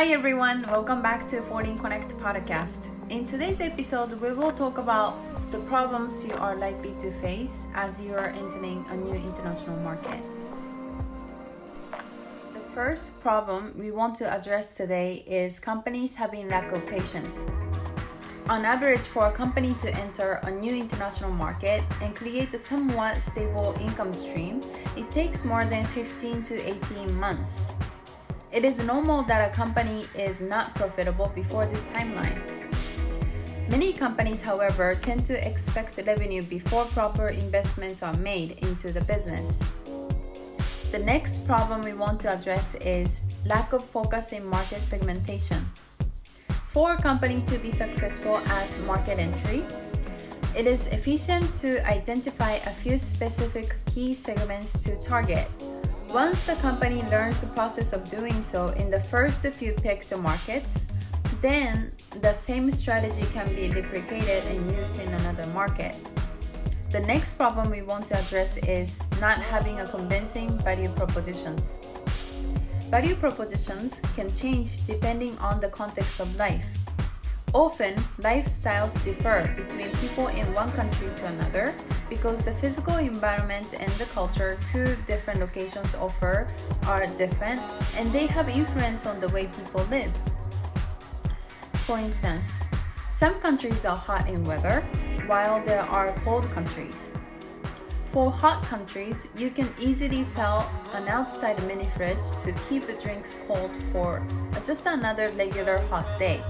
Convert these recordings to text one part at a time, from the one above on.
Hi everyone, welcome back to Foreign Connect podcast. In today's episode, we will talk about the problems you are likely to face as you are entering a new international market. The first problem we want to address today is companies having lack of patience. On average, for a company to enter a new international market and create a somewhat stable income stream, it takes more than 15 to 18 months. It is normal that a company is not profitable before this timeline. Many companies, however, tend to expect revenue before proper investments are made into the business. The next problem we want to address is lack of focus in market segmentation. For a company to be successful at market entry, it is efficient to identify a few specific key segments to target once the company learns the process of doing so in the first few picked markets, then the same strategy can be replicated and used in another market. The next problem we want to address is not having a convincing value propositions. Value propositions can change depending on the context of life. Often, lifestyles differ between people in one country to another because the physical environment and the culture two different locations offer are different and they have influence on the way people live. For instance, some countries are hot in weather while there are cold countries. For hot countries, you can easily sell an outside mini fridge to keep the drinks cold for just another regular hot day.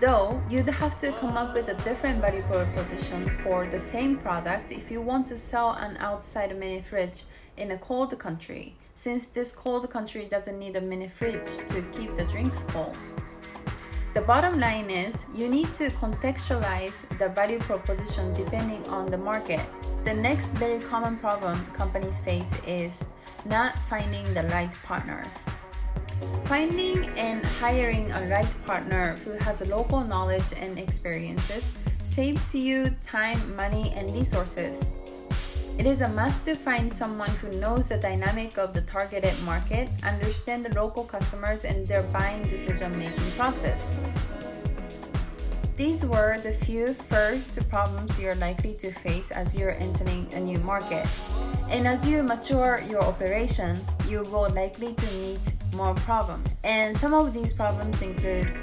Though you'd have to come up with a different value proposition for the same product if you want to sell an outside mini fridge in a cold country, since this cold country doesn't need a mini fridge to keep the drinks cold. The bottom line is you need to contextualize the value proposition depending on the market. The next very common problem companies face is not finding the right partners. Finding and hiring a right partner who has local knowledge and experiences saves you time, money, and resources. It is a must to find someone who knows the dynamic of the targeted market, understand the local customers and their buying decision making process. These were the few first problems you're likely to face as you're entering a new market. And as you mature your operation, you will likely to meet more problems. And some of these problems include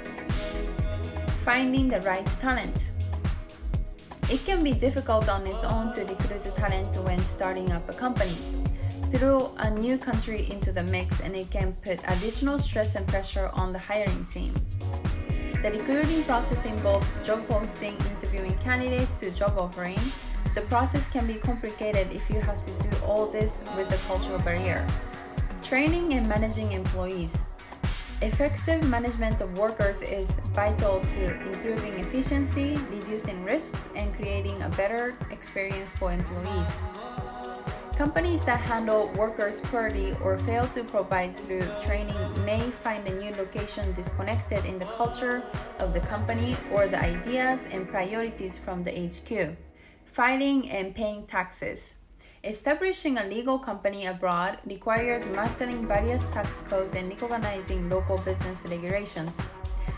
finding the right talent. It can be difficult on its own to recruit talent when starting up a company. Throw a new country into the mix and it can put additional stress and pressure on the hiring team. The recruiting process involves job posting, interviewing candidates to job offering. The process can be complicated if you have to do all this with the cultural barrier. Training and managing employees. Effective management of workers is vital to improving efficiency, reducing risks, and creating a better experience for employees. Companies that handle workers poorly or fail to provide through training may find a new location disconnected in the culture of the company or the ideas and priorities from the HQ. Filing and paying taxes. Establishing a legal company abroad requires mastering various tax codes and recognizing local business regulations.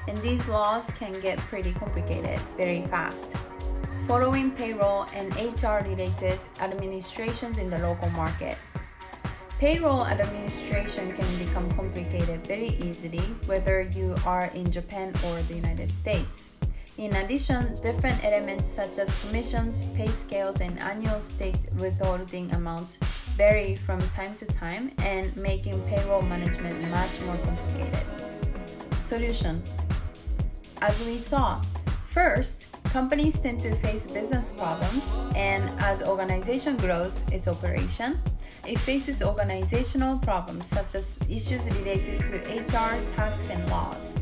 And these laws can get pretty complicated very fast following payroll and HR related administrations in the local market. Payroll administration can become complicated very easily whether you are in Japan or the United States. In addition, different elements such as commissions, pay scales, and annual state withholding amounts vary from time to time and making payroll management much more complicated. Solution As we saw, first, companies tend to face business problems, and as organization grows its operation, it faces organizational problems such as issues related to HR, tax, and laws.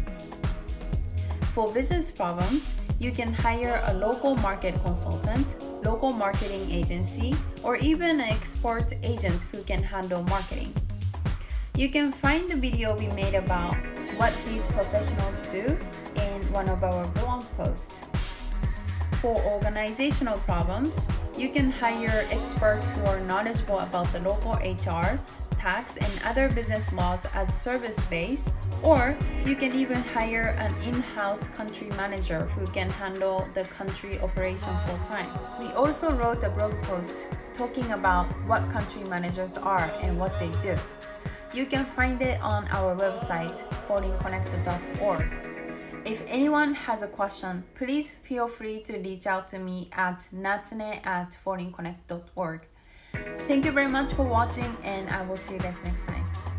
For business problems, you can hire a local market consultant, local marketing agency, or even an export agent who can handle marketing. You can find the video we made about what these professionals do in one of our blog posts. For organizational problems, you can hire experts who are knowledgeable about the local HR, tax and other business laws as service based, or you can even hire an in house country manager who can handle the country operation full time. We also wrote a blog post talking about what country managers are and what they do. You can find it on our website, foreignconnect.org. If anyone has a question, please feel free to reach out to me at natsune at foreignconnect.org. Thank you very much for watching, and I will see you guys next time.